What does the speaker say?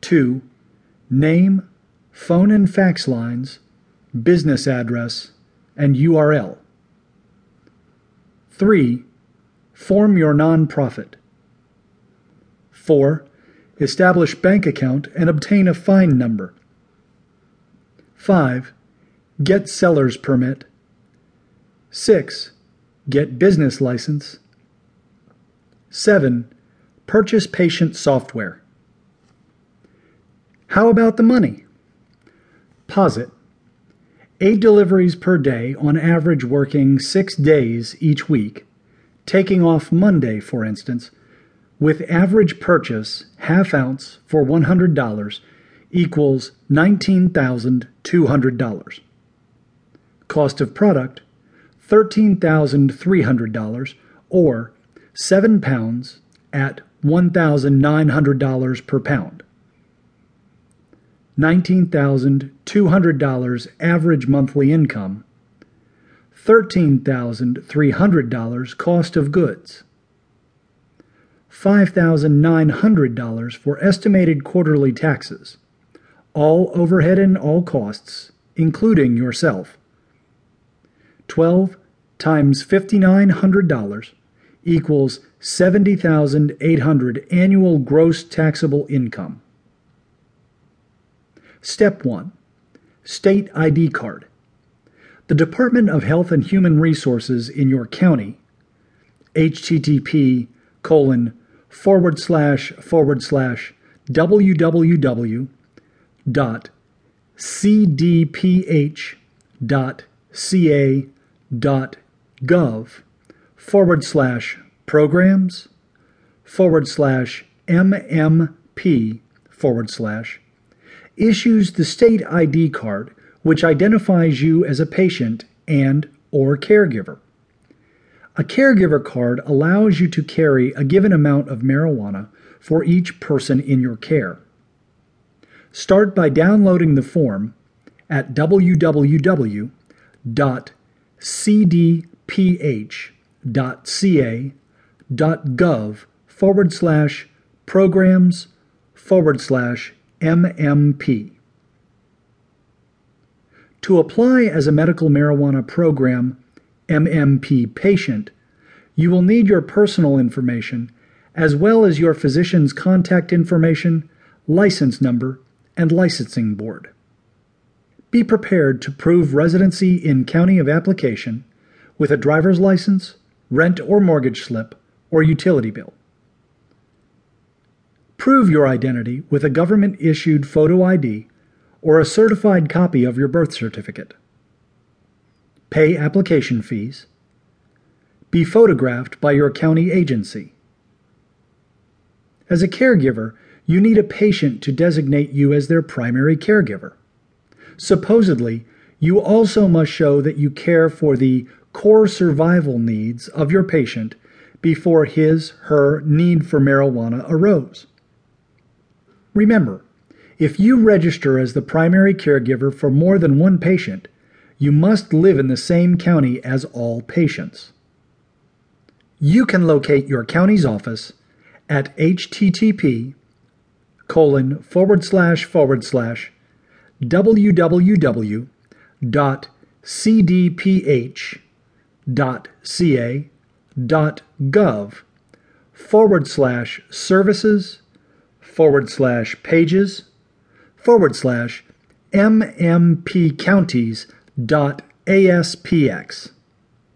2. Name, phone and fax lines, business address, and URL. 3. Form your nonprofit. 4. Establish bank account and obtain a FEIN number. 5. Get seller's permit. 6. Get business license. 7. Purchase patient software. How about the money? Posit. Eight deliveries per day on average working six days each week, taking off Monday, for instance, with average purchase half ounce for $100 equals $19,200. Cost of product $13,300 or 7 pounds at $1,900 per pound. $19,200 average monthly income, $13,300 cost of goods, $5,900 for estimated quarterly taxes, all overhead and all costs, including yourself. 12 times $5,900 equals 70,800 annual gross taxable income. Step 1 State ID card. The Department of Health and Human Resources in your county, http colon forward slash forward slash www.cdph.ca.gov forward slash programs forward slash mmp forward slash issues the state ID card which identifies you as a patient and or caregiver. A caregiver card allows you to carry a given amount of marijuana for each person in your care. Start by downloading the form at www.cdph.ca.gov forward slash programs forward slash MMP. To apply as a medical marijuana program MMP patient, you will need your personal information as well as your physician's contact information, license number, and licensing board. Be prepared to prove residency in county of application with a driver's license, rent or mortgage slip, or utility bill. Prove your identity with a government issued photo ID or a certified copy of your birth certificate. Pay application fees. Be photographed by your county agency. As a caregiver, you need a patient to designate you as their primary caregiver. Supposedly, you also must show that you care for the core survival needs of your patient before his, her need for marijuana arose. Remember, if you register as the primary caregiver for more than one patient, you must live in the same county as all patients. You can locate your county's office at http colon forward slash forward slash www.cdph.ca.gov forward slash services forward slash pages forward slash mmp counties dot aspx.